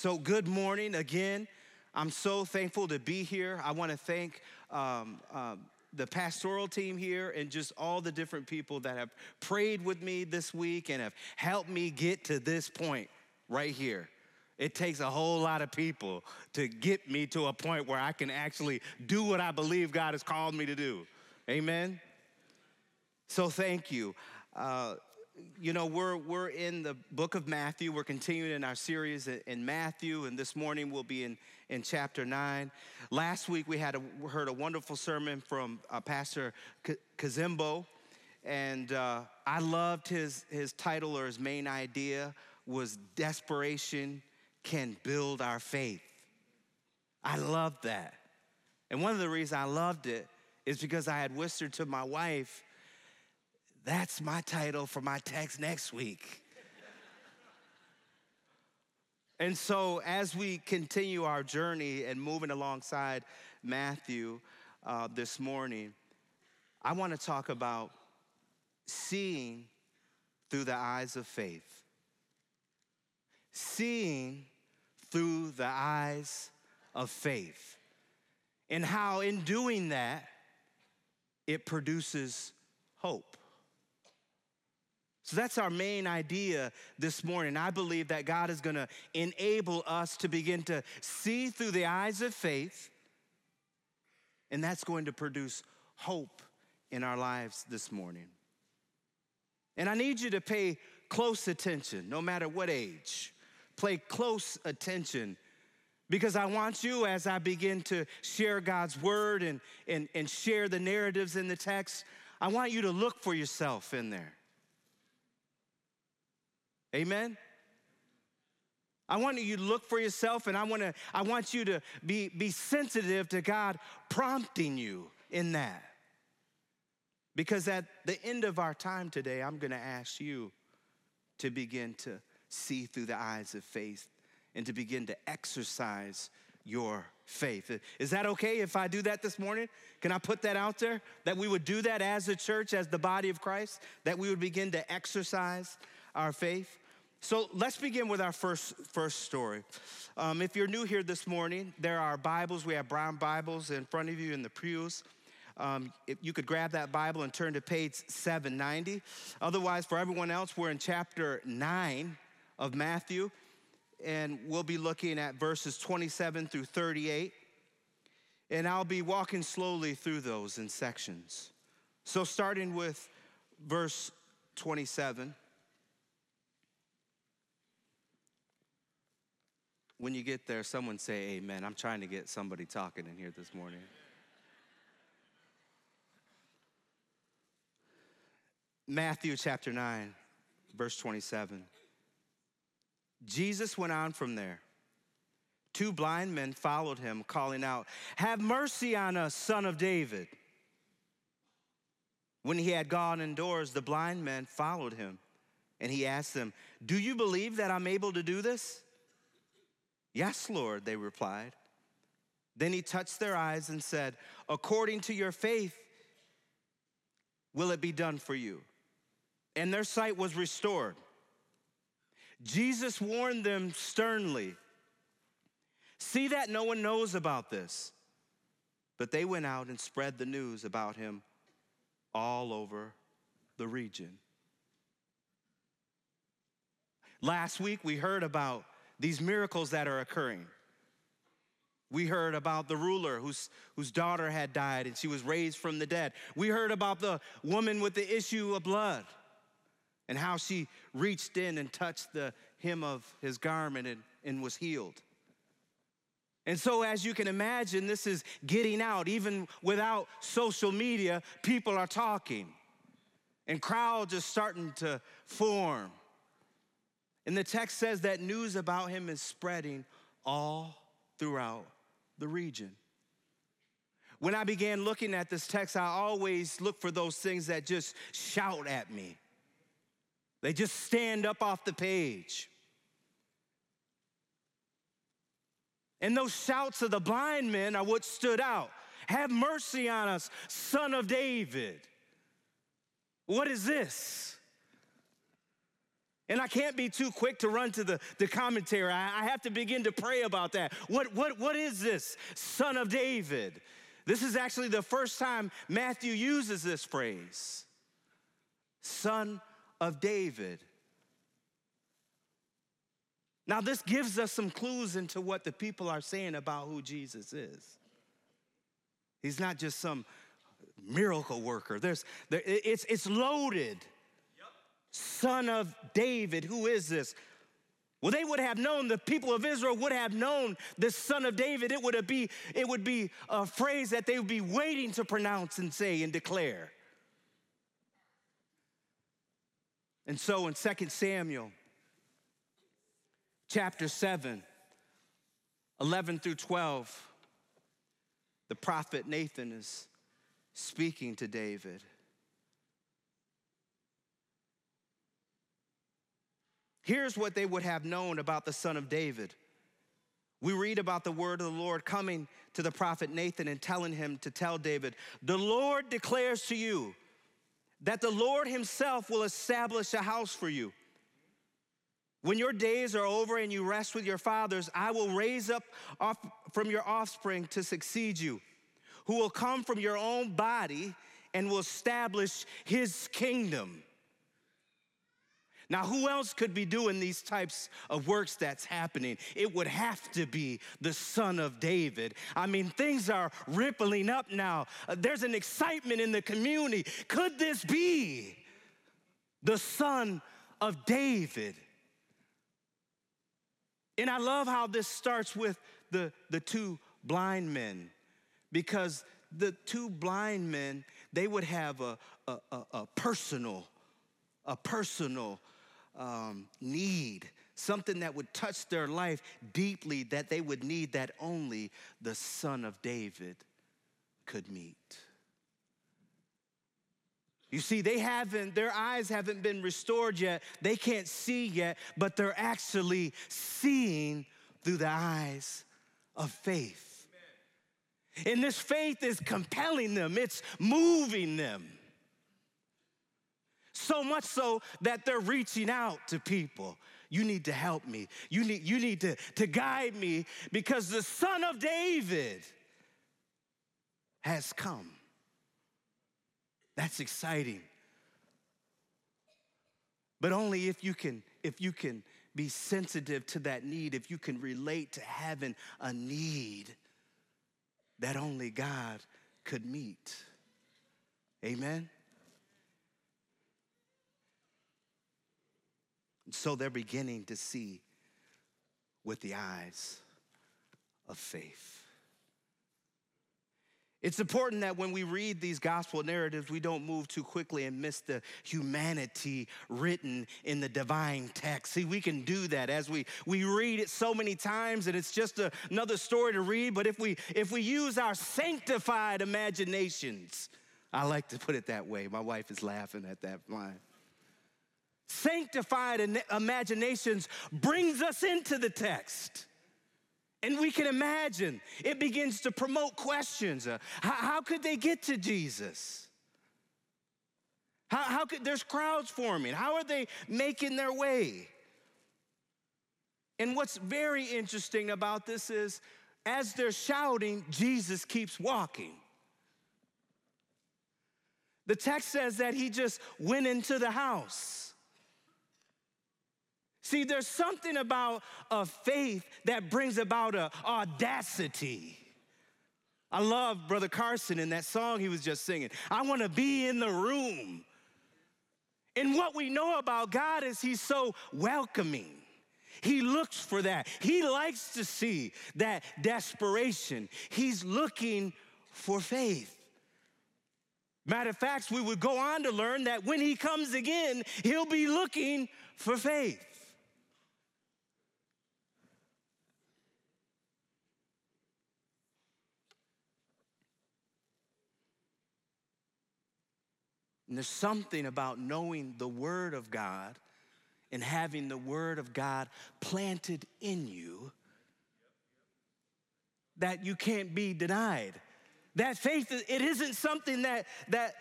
So, good morning again. I'm so thankful to be here. I want to thank um, um, the pastoral team here and just all the different people that have prayed with me this week and have helped me get to this point right here. It takes a whole lot of people to get me to a point where I can actually do what I believe God has called me to do. Amen? So, thank you. Uh, you know, we're, we're in the book of Matthew. We're continuing in our series in Matthew, and this morning we'll be in, in chapter 9. Last week we had a, heard a wonderful sermon from uh, Pastor Kazimbo, and uh, I loved his, his title or his main idea was Desperation Can Build Our Faith. I loved that. And one of the reasons I loved it is because I had whispered to my wife, that's my title for my text next week. and so, as we continue our journey and moving alongside Matthew uh, this morning, I want to talk about seeing through the eyes of faith. Seeing through the eyes of faith. And how, in doing that, it produces hope. So that's our main idea this morning. I believe that God is going to enable us to begin to see through the eyes of faith, and that's going to produce hope in our lives this morning. And I need you to pay close attention, no matter what age. Pay close attention because I want you, as I begin to share God's word and, and, and share the narratives in the text, I want you to look for yourself in there. Amen? I want you to look for yourself and I want to I want you to be be sensitive to God prompting you in that. Because at the end of our time today, I'm going to ask you to begin to see through the eyes of faith and to begin to exercise your faith. Is that okay if I do that this morning? Can I put that out there? That we would do that as a church, as the body of Christ, that we would begin to exercise our faith. So let's begin with our first, first story. Um, if you're new here this morning, there are Bibles. We have brown Bibles in front of you in the pews. Um, if you could grab that Bible and turn to page 790. Otherwise, for everyone else, we're in chapter 9 of Matthew, and we'll be looking at verses 27 through 38. And I'll be walking slowly through those in sections. So, starting with verse 27. When you get there, someone say amen. I'm trying to get somebody talking in here this morning. Matthew chapter 9, verse 27. Jesus went on from there. Two blind men followed him, calling out, Have mercy on us, son of David. When he had gone indoors, the blind men followed him, and he asked them, Do you believe that I'm able to do this? Yes, Lord, they replied. Then he touched their eyes and said, According to your faith, will it be done for you? And their sight was restored. Jesus warned them sternly See that no one knows about this. But they went out and spread the news about him all over the region. Last week, we heard about these miracles that are occurring. We heard about the ruler whose, whose daughter had died and she was raised from the dead. We heard about the woman with the issue of blood and how she reached in and touched the hem of his garment and, and was healed. And so, as you can imagine, this is getting out. Even without social media, people are talking, and crowds are starting to form. And the text says that news about him is spreading all throughout the region. When I began looking at this text, I always look for those things that just shout at me. They just stand up off the page. And those shouts of the blind men are what stood out. Have mercy on us, son of David. What is this? And I can't be too quick to run to the, the commentary. I, I have to begin to pray about that. What, what, what is this? Son of David. This is actually the first time Matthew uses this phrase Son of David. Now, this gives us some clues into what the people are saying about who Jesus is. He's not just some miracle worker. There's, there, it's, it's loaded. Son of David. Who is this? Well, they would have known, the people of Israel would have known the son of David. It would, be, it would be a phrase that they would be waiting to pronounce and say and declare. And so in 2 Samuel chapter 7, 11 through 12, the prophet Nathan is speaking to David. Here's what they would have known about the son of David. We read about the word of the Lord coming to the prophet Nathan and telling him to tell David, The Lord declares to you that the Lord himself will establish a house for you. When your days are over and you rest with your fathers, I will raise up from your offspring to succeed you who will come from your own body and will establish his kingdom. Now, who else could be doing these types of works that's happening? It would have to be the son of David. I mean, things are rippling up now. Uh, there's an excitement in the community. Could this be the son of David? And I love how this starts with the, the two blind men because the two blind men, they would have a, a, a, a personal, a personal um, need, something that would touch their life deeply that they would need that only the son of David could meet. You see, they haven't, their eyes haven't been restored yet. They can't see yet, but they're actually seeing through the eyes of faith. And this faith is compelling them, it's moving them. So much so that they're reaching out to people. You need to help me. You need, you need to, to guide me because the son of David has come. That's exciting. But only if you can, if you can be sensitive to that need, if you can relate to having a need that only God could meet. Amen? So they're beginning to see with the eyes of faith. It's important that when we read these gospel narratives, we don't move too quickly and miss the humanity written in the divine text. See, we can do that as we, we read it so many times and it's just a, another story to read. But if we, if we use our sanctified imaginations, I like to put it that way. My wife is laughing at that line. Sanctified imaginations brings us into the text. And we can imagine it begins to promote questions. Uh, how, how, could they get to Jesus? How, how could there's crowds forming? How are they making their way? And what's very interesting about this is as they're shouting, Jesus keeps walking. The text says that he just went into the house. See, there's something about a faith that brings about a audacity. I love Brother Carson in that song he was just singing. I want to be in the room. And what we know about God is He's so welcoming. He looks for that. He likes to see that desperation. He's looking for faith. Matter of fact, we would go on to learn that when He comes again, He'll be looking for faith. And there's something about knowing the Word of God and having the Word of God planted in you that you can't be denied. That faith, it isn't something that, that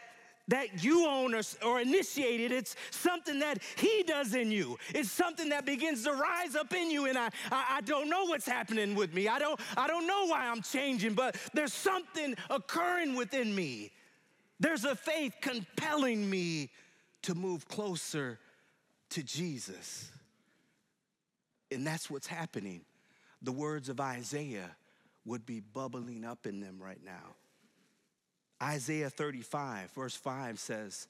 that you own or, or initiated. It's something that He does in you. It's something that begins to rise up in you. And I, I, I, don't know what's happening with me. I don't, I don't know why I'm changing, but there's something occurring within me. There's a faith compelling me to move closer to Jesus. And that's what's happening. The words of Isaiah would be bubbling up in them right now. Isaiah 35, verse 5 says,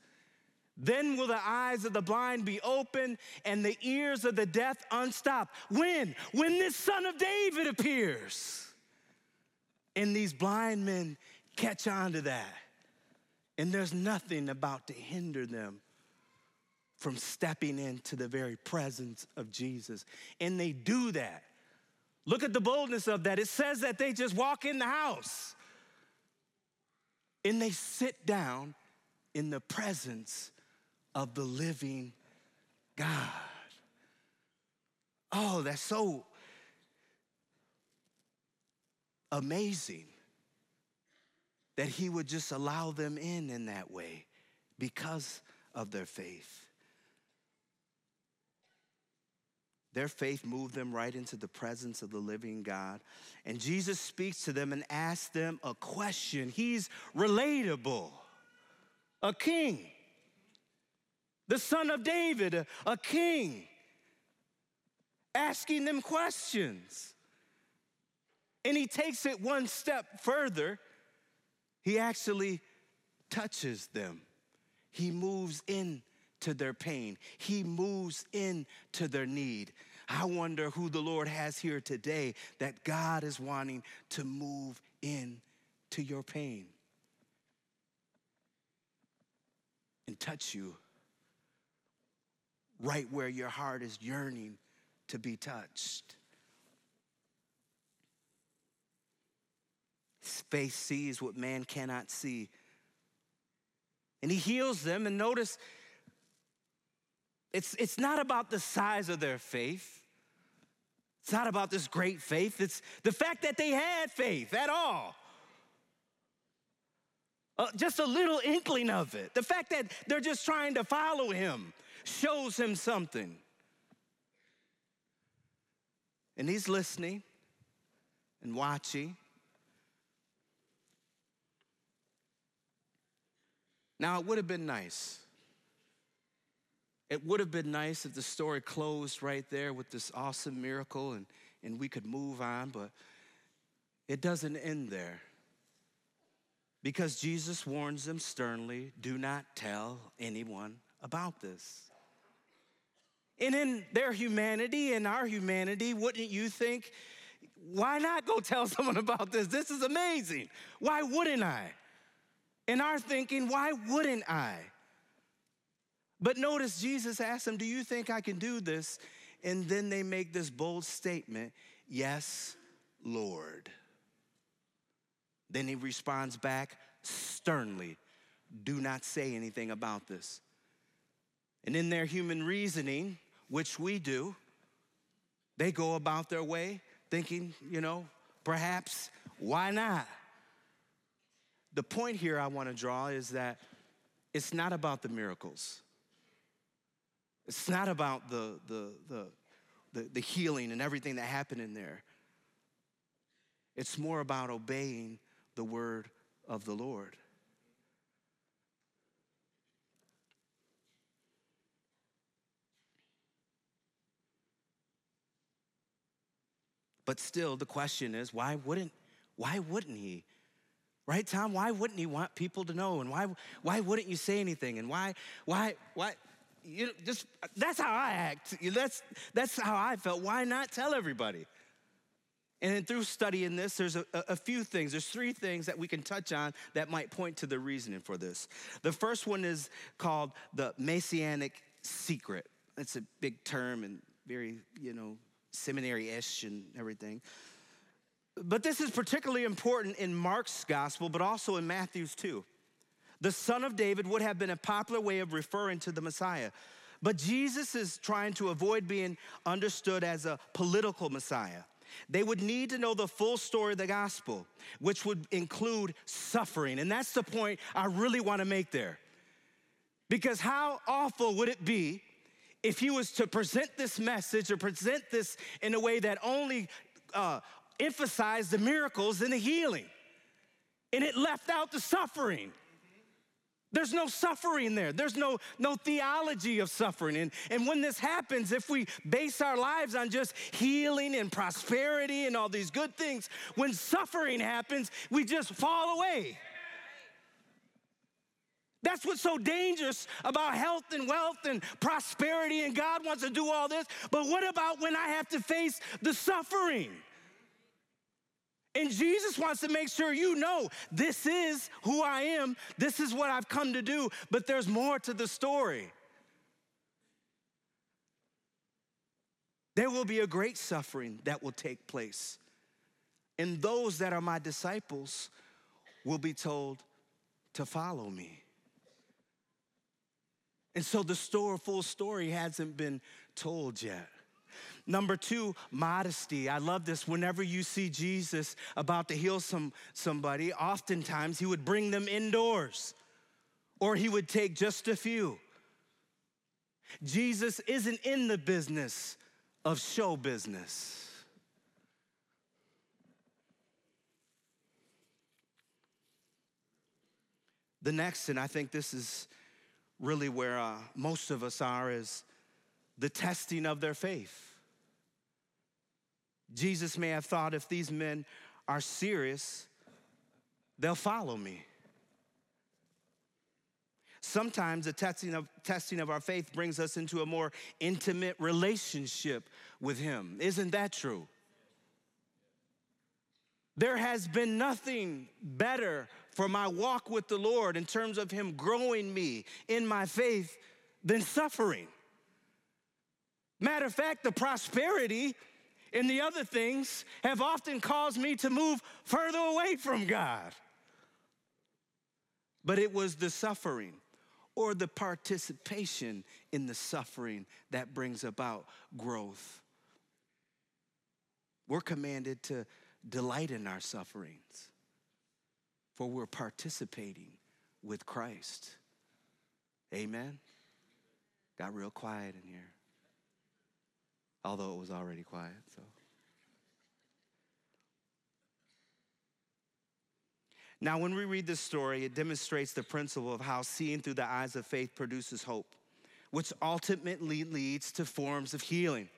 Then will the eyes of the blind be open and the ears of the deaf unstopped. When? When this son of David appears. And these blind men catch on to that. And there's nothing about to hinder them from stepping into the very presence of Jesus. And they do that. Look at the boldness of that. It says that they just walk in the house and they sit down in the presence of the living God. Oh, that's so amazing that He would just allow them in in that way because of their faith. Their faith moved them right into the presence of the living God. And Jesus speaks to them and asks them a question. He's relatable, a king, the son of David, a, king, asking them questions. And he takes it one step further. He actually touches them, he moves in to their pain. He moves in to their need. I wonder who the Lord has here today that God is wanting to move in to your pain and touch you right where your heart is yearning to be touched. Faith sees what man cannot see. And he heals them, and notice it's, it's not about the size of their faith. It's not about this great faith. It's the fact that they had faith at all. Uh, just a little inkling of it. The fact that they're just trying to follow him shows him something. And he's listening and watching. Now, it would have been nice it would have been nice if the story closed right there with this awesome miracle and, and we could move on, but it doesn't end there. Because Jesus warns them sternly do not tell anyone about this. And in their humanity and our humanity, wouldn't you think, why not go tell someone about this? This is amazing. Why wouldn't I? In our thinking, why wouldn't I? But notice Jesus asked them, Do you think I can do this? And then they make this bold statement Yes, Lord. Then he responds back sternly Do not say anything about this. And in their human reasoning, which we do, they go about their way thinking, you know, perhaps, why not? The point here I want to draw is that it's not about the miracles. It's not about the, the, the, the, the healing and everything that happened in there. It's more about obeying the word of the Lord. But still, the question is why wouldn't, why wouldn't he? Right, Tom? Why wouldn't he want people to know? And why, why wouldn't you say anything? And why, why, why? you just that's how I act. That's that's how I felt. Why not tell everybody? And then through studying this, there's a, a, few things. There's three things that we can touch on that might point to the reasoning for this. The first one is called the messianic secret. It's a big term and very, you know, seminary-ish and everything. But this is particularly important in Mark's gospel, but also in Matthew's too. The son of David would have been a popular way of referring to the Messiah. But Jesus is trying to avoid being understood as a political Messiah. They would need to know the full story of the gospel, which would include suffering. And that's the point I really want to make there. Because how awful would it be if he was to present this message or present this in a way that only uh, emphasized the miracles and the healing, and it left out the suffering? There's no suffering there. There's no, no theology of suffering. And, and when this happens, if we base our lives on just healing and prosperity and all these good things, when suffering happens, we just fall away. That's what's so dangerous about health and wealth and prosperity, and God wants to do all this. But what about when I have to face the suffering? And Jesus wants to make sure you know this is who I am, this is what I've come to do, but there's more to the story. There will be a great suffering that will take place. And those that are my disciples will be told to follow me. And so the story, full story hasn't been told yet. Number two, modesty. I love this. Whenever you see Jesus about to heal some, somebody, oftentimes he would bring them indoors or he would take just a few. Jesus isn't in the business of show business. The next, and I think this is really where uh, most of us are, is the testing of their faith. Jesus may have thought if these men are serious, they'll follow me. Sometimes the testing of, testing of our faith brings us into a more intimate relationship with Him. Isn't that true? There has been nothing better for my walk with the Lord in terms of Him growing me in my faith than suffering. Matter of fact, the prosperity and the other things have often caused me to move further away from God. But it was the suffering or the participation in the suffering that brings about growth. We're commanded to delight in our sufferings, for we're participating with Christ. Amen. Got real quiet in here although it was already quiet, so. Now, when we read this story, it demonstrates the principle of how seeing through the eyes of faith produces hope, which ultimately leads to forms of healing.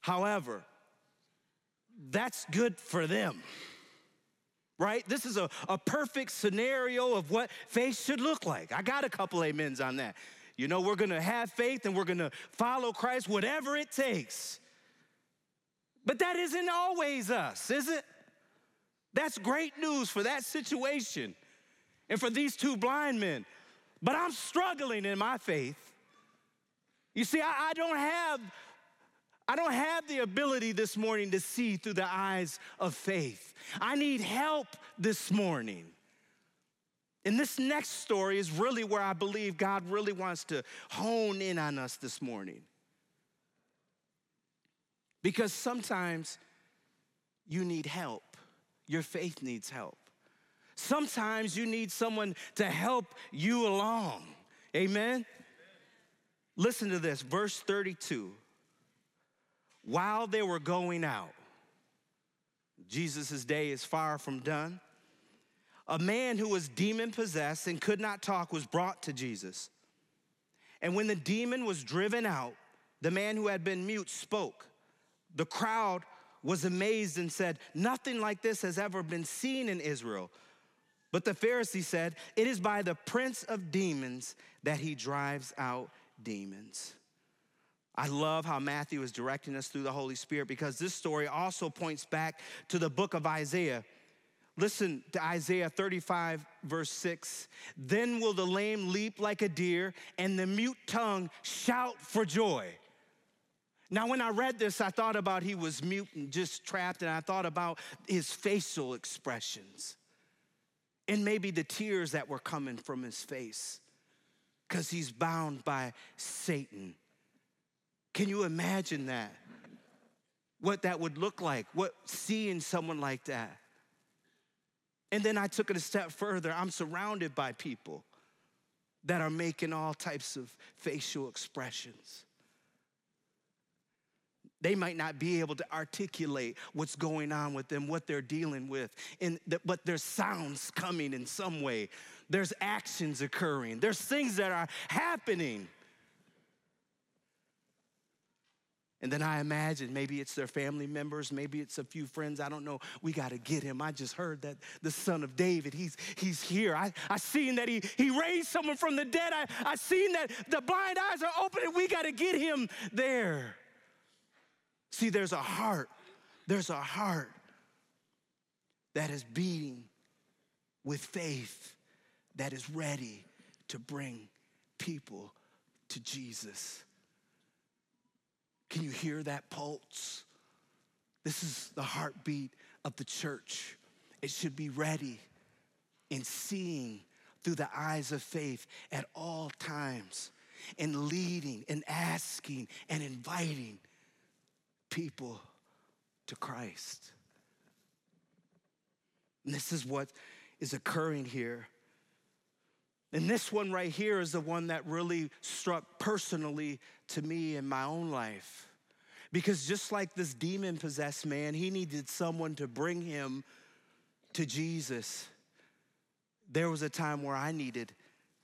However, that's good for them, right? This is a, a perfect scenario of what faith should look like. I got a couple amens on that. You know, we're gonna have faith and we're gonna follow Christ, whatever it takes. But that isn't always us, is it? That's great news for that situation and for these two blind men. But I'm struggling in my faith. You see, I, I don't have I don't have the ability this morning to see through the eyes of faith. I need help this morning. And this next story is really where I believe God really wants to hone in on us this morning. Because sometimes you need help, your faith needs help. Sometimes you need someone to help you along. Amen? Listen to this, verse 32. While they were going out, Jesus' day is far from done a man who was demon possessed and could not talk was brought to Jesus. And when the demon was driven out, the man who had been mute spoke. The crowd was amazed and said, Nothing like this has ever been seen in Israel. But the Pharisee said, It is by the prince of demons that he drives out demons. I love how Matthew is directing us through the Holy Spirit because this story also points back to the book of Isaiah Listen to Isaiah 35, verse 6. Then will the lame leap like a deer, and the mute tongue shout for joy. Now, when I read this, I thought about he was mute and just trapped, and I thought about his facial expressions and maybe the tears that were coming from his face because he's bound by Satan. Can you imagine that? What that would look like? What seeing someone like that? And then I took it a step further. I'm surrounded by people that are making all types of facial expressions. They might not be able to articulate what's going on with them, what they're dealing with, in the, but there's sounds coming in some way. There's actions occurring. There's things that are happening. And then I imagine maybe it's their family members, maybe it's a few friends. I don't know. We got to get him. I just heard that the son of David, he's, he's here. I, I seen that he, he raised someone from the dead. I, I seen that the blind eyes are opening. We got to get him there. See, there's a heart. There's a heart that is beating with faith that is ready to bring people to Jesus. Can you hear that pulse? This is the heartbeat of the church. It should be ready in seeing through the eyes of faith at all times and leading and asking and inviting people to Christ. And this is what is occurring here. And this one right here is the one that really struck personally to me in my own life. Because just like this demon possessed man, he needed someone to bring him to Jesus. There was a time where I needed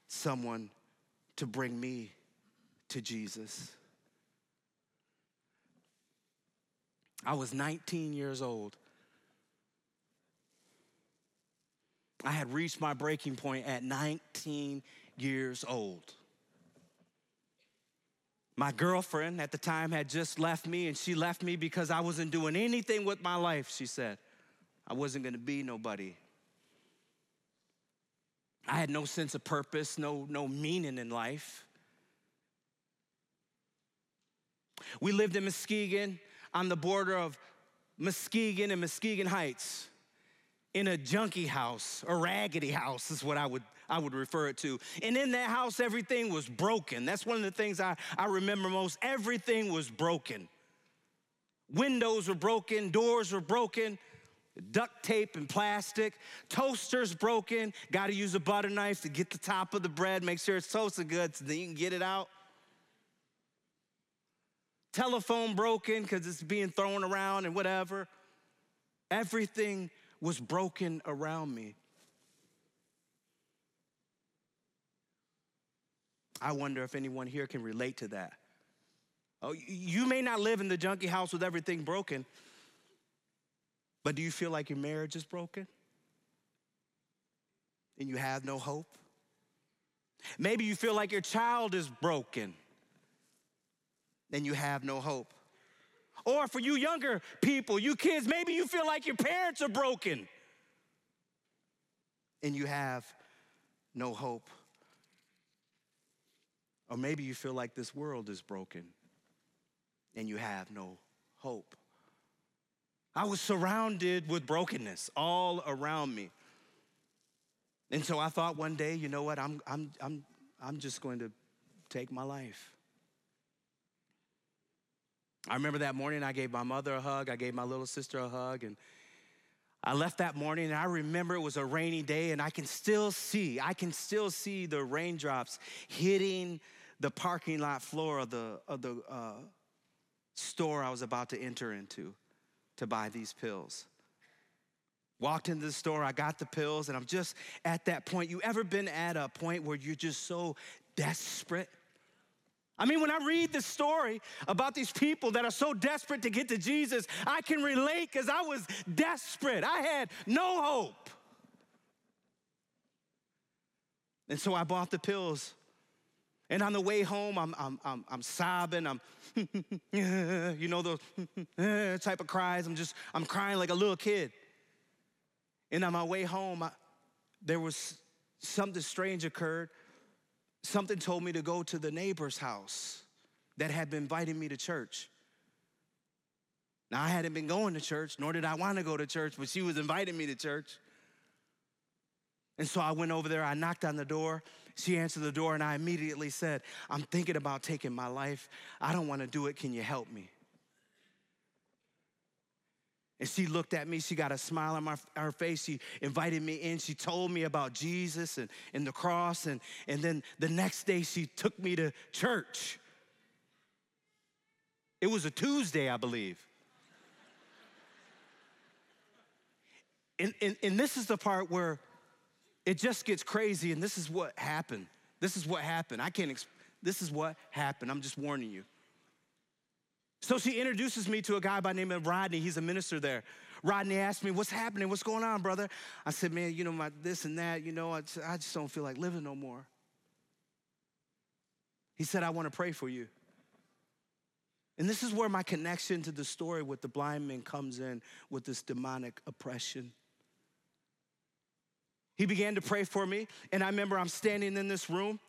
someone to bring me to Jesus. I was 19 years old. I had reached my breaking point at 19 years old. My girlfriend at the time had just left me, and she left me because I wasn't doing anything with my life, she said. I wasn't gonna be nobody. I had no sense of purpose, no, no meaning in life. We lived in Muskegon on the border of Muskegon and Muskegon Heights in a junky house, a raggedy house is what I would, I would refer it to. And in that house, everything was broken. That's one of the things I, I remember most. Everything was broken. Windows were broken, doors were broken, duct tape and plastic, toasters broken. Got to use a butter knife to get the top of the bread, make sure it's toasted good so then you can get it out. Telephone broken because it's being thrown around and whatever. Everything was broken around me. I wonder if anyone here can relate to that. Oh, you may not live in the junkie house with everything broken, but do you feel like your marriage is broken? And you have no hope? Maybe you feel like your child is broken and you have no hope. Or for you younger people, you kids, maybe you feel like your parents are broken and you have no hope. Or maybe you feel like this world is broken and you have no hope. I was surrounded with brokenness all around me. And so I thought one day, you know what, I'm, I'm, I'm, I'm just going to take my life. I remember that morning I gave my mother a hug, I gave my little sister a hug, and I left that morning and I remember it was a rainy day and I can still see, I can still see the raindrops hitting the parking lot floor of the, of the uh, store I was about to enter into to buy these pills. Walked into the store, I got the pills, and I'm just at that point. You ever been at a point where you're just so desperate I mean, when I read the story about these people that are so desperate to get to Jesus, I can relate because I was desperate. I had no hope. And so I bought the pills. And on the way home, I'm, I'm, I'm, I'm sobbing. I'm, you know, those type of cries. I'm just, I'm crying like a little kid. And on my way home, I, there was something strange occurred something told me to go to the neighbor's house that had been inviting me to church. Now, I hadn't been going to church, nor did I want to go to church, but she was inviting me to church. And so I went over there, I knocked on the door. She answered the door, and I immediately said, I'm thinking about taking my life. I don't want to do it. Can you help me? And she looked at me, she got a smile on my, her face. She invited me in. She told me about Jesus and, and the cross. And, and then the next day, she took me to church. It was a Tuesday, I believe. and, and, and this is the part where it just gets crazy, and this is what happened. This is what happened. I can't, exp- this is what happened. I'm just warning you. So she introduces me to a guy by the name of Rodney. He's a minister there. Rodney asked me, What's happening? What's going on, brother? I said, Man, you know, my this and that, you know, I just, I just don't feel like living no more. He said, I want to pray for you. And this is where my connection to the story with the blind man comes in with this demonic oppression. He began to pray for me, and I remember I'm standing in this room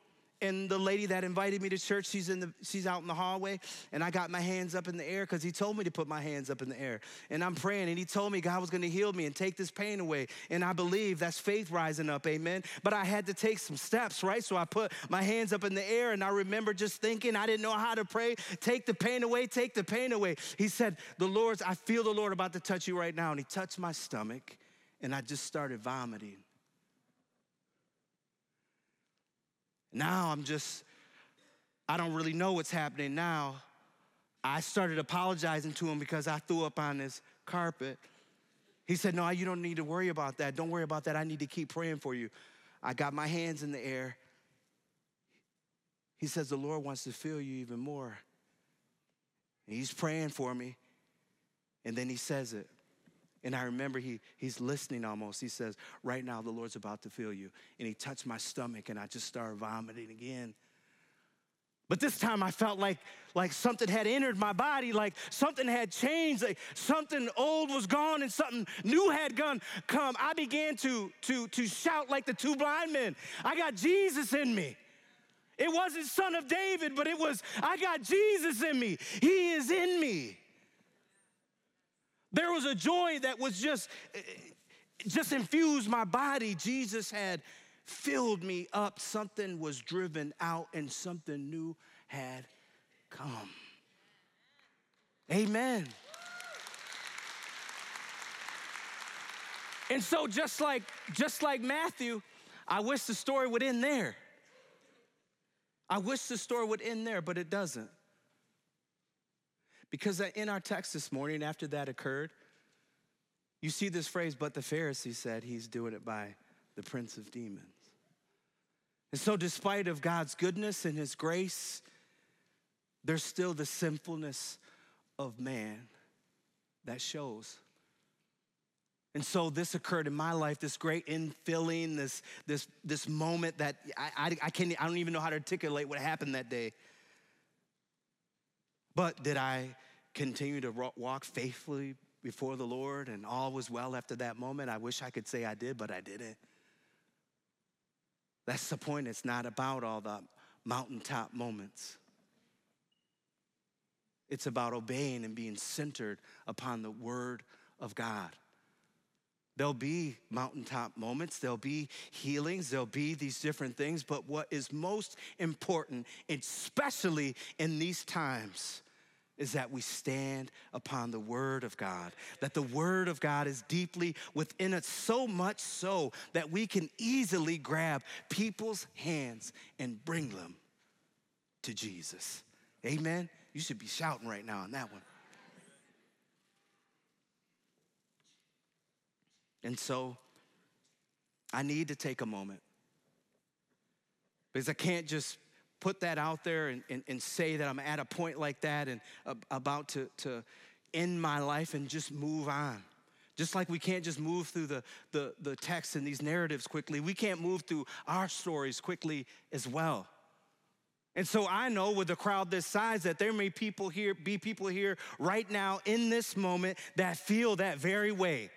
and the lady that invited me to church she's in the she's out in the hallway and i got my hands up in the air because he told me to put my hands up in the air. And i'm praying and he told me god was going to heal me and take this pain away. And i believe that's faith rising up amen. But i had to take some steps right? So i put my hands up in the air and i remember just thinking i didn't know how to pray take the pain away take the pain away. He said the lord's i feel the lord about to touch you right now. And he touched my stomach and i just started vomiting Now I'm just, I don't really know what's happening now. I started apologizing to him because I threw up on his carpet. He said, No, you don't need to worry about that. Don't worry about that. I need to keep praying for you. I got my hands in the air. He says, The Lord wants to feel you even more. And he's praying for me. And then he says it. And I remember he, he's listening almost. He says, Right now, the Lord's about to fill you. And he touched my stomach, and I just started vomiting again. But this time I felt like, like something had entered my body, like something had changed, like something old was gone and something new had gone, come. I began to, to, to shout like the two blind men. I got Jesus in me. It wasn't son of David, but it was, I got Jesus in me. He is in me. There was a joy that was just, just infused my body. Jesus had filled me up. Something was driven out and something new had come. Amen. And so just like just like Matthew, I wish the story would end there. I wish the story would end there, but it doesn't. Because in our text this morning, after that occurred, you see this phrase, but the Pharisee said he's doing it by the prince of demons. And so, despite of God's goodness and his grace, there's still the sinfulness of man that shows. And so this occurred in my life, this great infilling, this, this, this moment that I, I, I, can't, I don't even know how to articulate what happened that day. But did I continue to walk faithfully before the Lord and all was well after that moment? I wish I could say I did, but I didn't. That's the point. It's not about all the mountaintop moments. It's about obeying and being centered upon the Word of God. There'll be mountaintop moments, there'll be healings, there'll be these different things, but what is most important, especially in these times, is that we stand upon the Word of God, that the Word of God is deeply within us, so much so that we can easily grab people's hands and bring them to Jesus. Amen? You should be shouting right now on that one. And so I need to take a moment because I can't just put that out there and, and, and, say that I'm at a point like that and about to, to end my life and just move on. Just like we can't just move through the, the, the text and these narratives quickly, we can't move through our stories quickly as well. And so I know with a crowd this size that there may people here be people here right now in this moment that feel that very way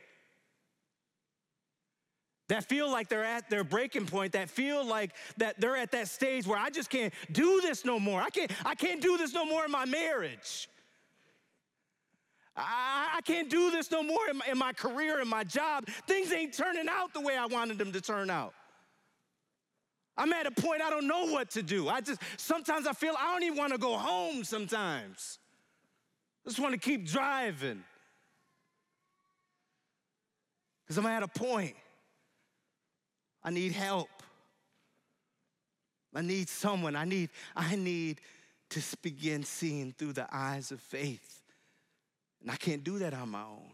that feel like they're at their breaking point that feel like that they're at that stage where i just can't do this no more. I can't i can't do this no more in my marriage. I, I can't do this no more in my, in my career in my job. Things ain't turning out the way i wanted them to turn out. I'm at a point i don't know what to do. I just sometimes i feel i don't even want to go home sometimes. I just want to keep driving. Because I'm at a point. I need help. I need someone. I need, I need to begin seeing through the eyes of faith. And I can't do that on my own.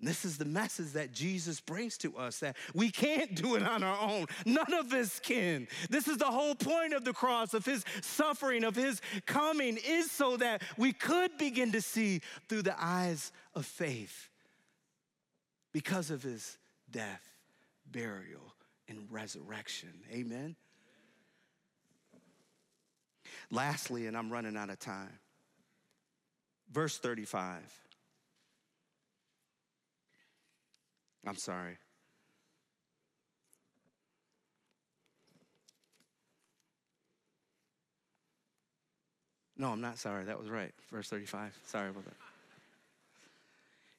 And this is the message that Jesus brings to us that we can't do it on our own. None of us can. This is the whole point of the cross, of his suffering, of his coming, is so that we could begin to see through the eyes of faith because of his death, burial, and resurrection. Amen. Lastly, and I'm running out of time, verse 35. I'm sorry. No, I'm not sorry. That was right. Verse 35. Sorry about that.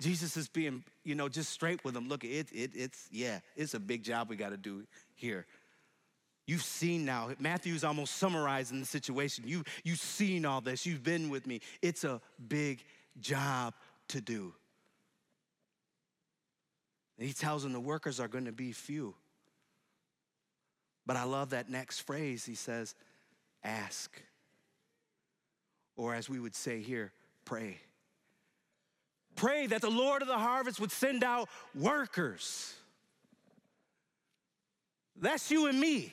Jesus is being, you know, just straight with them. Look, it, it, it's, yeah, it's a big job we got to do here. You've seen now, Matthew's almost summarizing the situation. You, you've seen all this, you've been with me. It's a big job to do. And he tells them the workers are going to be few. But I love that next phrase. He says, ask. Or as we would say here, pray. Pray that the Lord of the harvest would send out workers. That's you and me.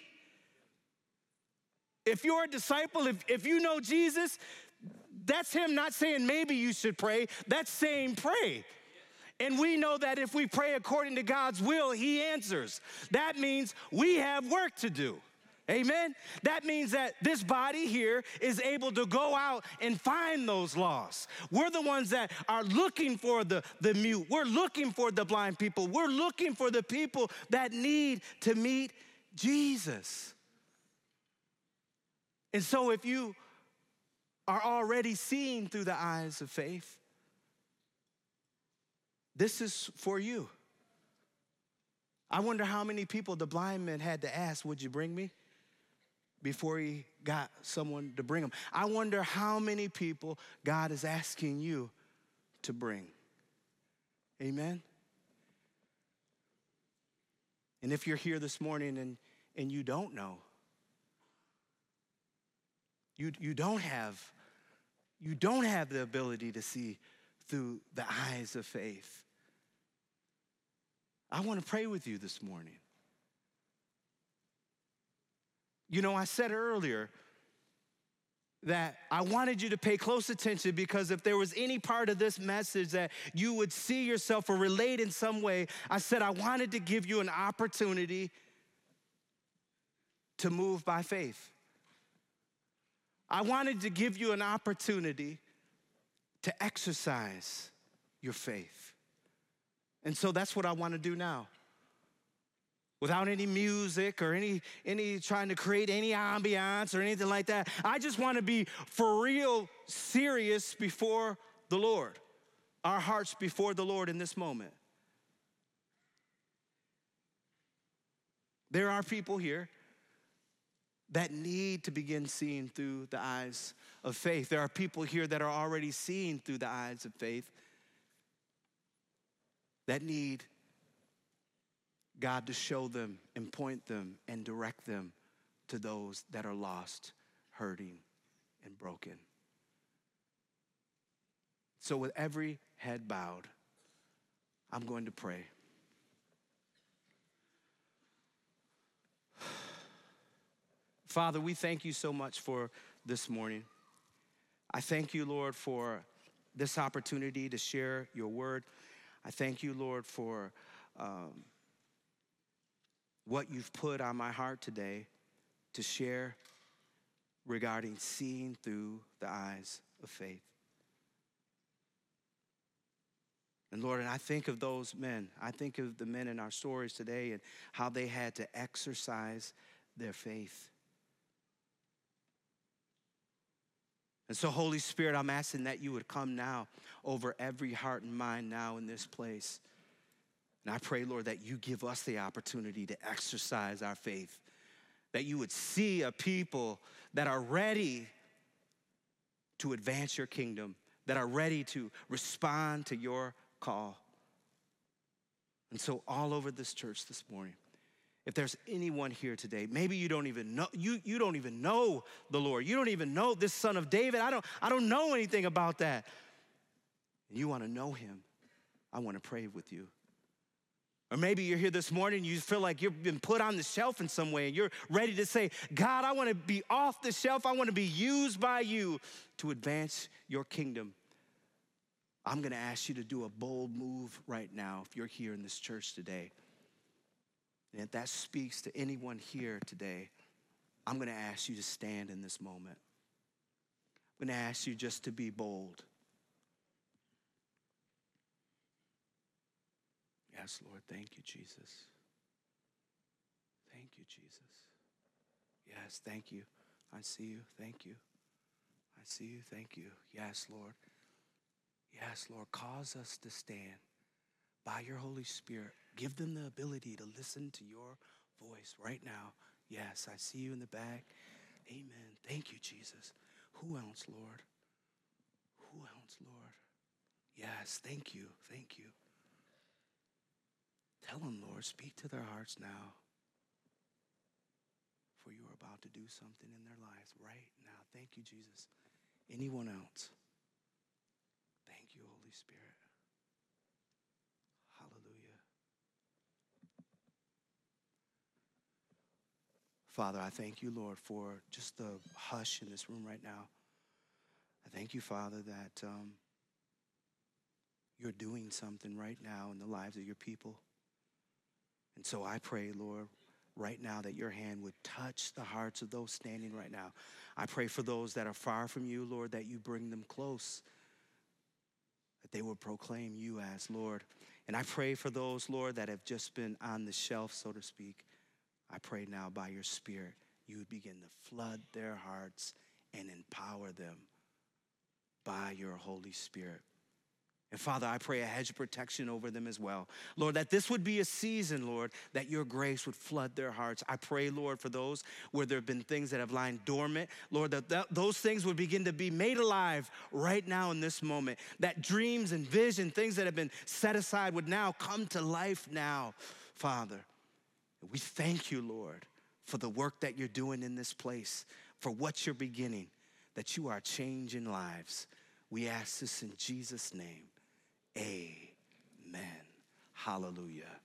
If you're a disciple, if, if you know Jesus, that's him not saying maybe you should pray, that's saying pray. And we know that if we pray according to God's will, He answers. That means we have work to do. Amen? That means that this body here is able to go out and find those lost. We're the ones that are looking for the, the mute. We're looking for the blind people. We're looking for the people that need to meet Jesus. And so if you are already seeing through the eyes of faith, this is for you. I wonder how many people the blind man had to ask, Would you bring me? Before he got someone to bring him. I wonder how many people God is asking you to bring. Amen? And if you're here this morning and, and you don't know, you, you don't have you don't have the ability to see through the eyes of faith I want to pray with you this morning. You know, I said earlier that I wanted you to pay close attention because if there was any part of this message that you would see yourself or relate in some way, I said I wanted to give you an opportunity to move by faith. I wanted to give you an opportunity to exercise your faith. And so that's what I want to do now. Without any music or any, any trying to create any ambiance or anything like that. I just want to be for real serious before the Lord, our hearts before the Lord in this moment. There are people here that need to begin seeing through the eyes of faith. There are people here that are already seeing through the eyes of faith that need God to show them and point them and direct them to those that are lost, hurting, and broken. So, with every head bowed, I'm going to pray. Father, we thank you so much for this morning. I thank you, Lord, for this opportunity to share your word. I thank you, Lord, for um, what you've put on my heart today to share regarding seeing through the eyes of faith. And Lord, and I think of those men. I think of the men in our stories today and how they had to exercise their faith. And so, Holy Spirit, I'm asking that you would come now over every heart and mind now in this place. And I pray, Lord, that you give us the opportunity to exercise our faith, that you would see a people that are ready to advance your kingdom, that are ready to respond to your call. And so, all over this church this morning, if there's anyone here today, maybe you don't even know, you, you don't even know the Lord. You don't even know this son of David. I don't, I don't know anything about that. And you want to know him. I want to pray with you. Or maybe you're here this morning, you feel like you've been put on the shelf in some way, and you're ready to say, God, I want to be off the shelf. I want to be used by you to advance your kingdom. I'm to ask you to do a bold move right now if you're here in this church today. And if that speaks to anyone here today, I'm to ask you to stand in this moment. I'm to ask you just to be bold. Yes, Lord. Thank you, Jesus. Thank you, Jesus. Yes, thank you. I see you. Thank you. I see you. Thank you. Yes, Lord. Yes, Lord. Cause us to stand by your Holy Spirit. Give them the ability to listen to your voice right now. Yes, I see you in the back. Amen. Thank you, Jesus. Who else, Lord? Who else, Lord? Yes, thank you. Thank you. Tell them, Lord, speak to their hearts now. For you are about to do something in their lives right now. Thank you, Jesus. Anyone else? Thank you, Holy Spirit. Hallelujah. Father, I thank you, Lord, for just the hush in this room right now. I thank you, Father, that um, you're doing something right now in the lives of your people. And so I pray, Lord, right now that your hand would touch the hearts of those standing right now. I pray for those that are far from you, Lord, that you bring them close, that they will proclaim you as Lord. And I pray for those, Lord, that have just been on the shelf, so to speak. I pray now by your Spirit, you would begin to flood their hearts and empower them by your Holy Spirit. And Father, I pray a hedge of protection over them as well. Lord, that this would be a season, Lord, that your grace would flood their hearts. I pray, Lord, for those where there have been things that have lying dormant, Lord, that, that those things would begin to be made alive right now in this moment. That dreams and vision, things that have been set aside, would now come to life now, Father. We thank you, Lord, for the work that you're doing in this place, for what you're beginning, that you are changing lives. We ask this in Jesus' name. Amen. Hallelujah.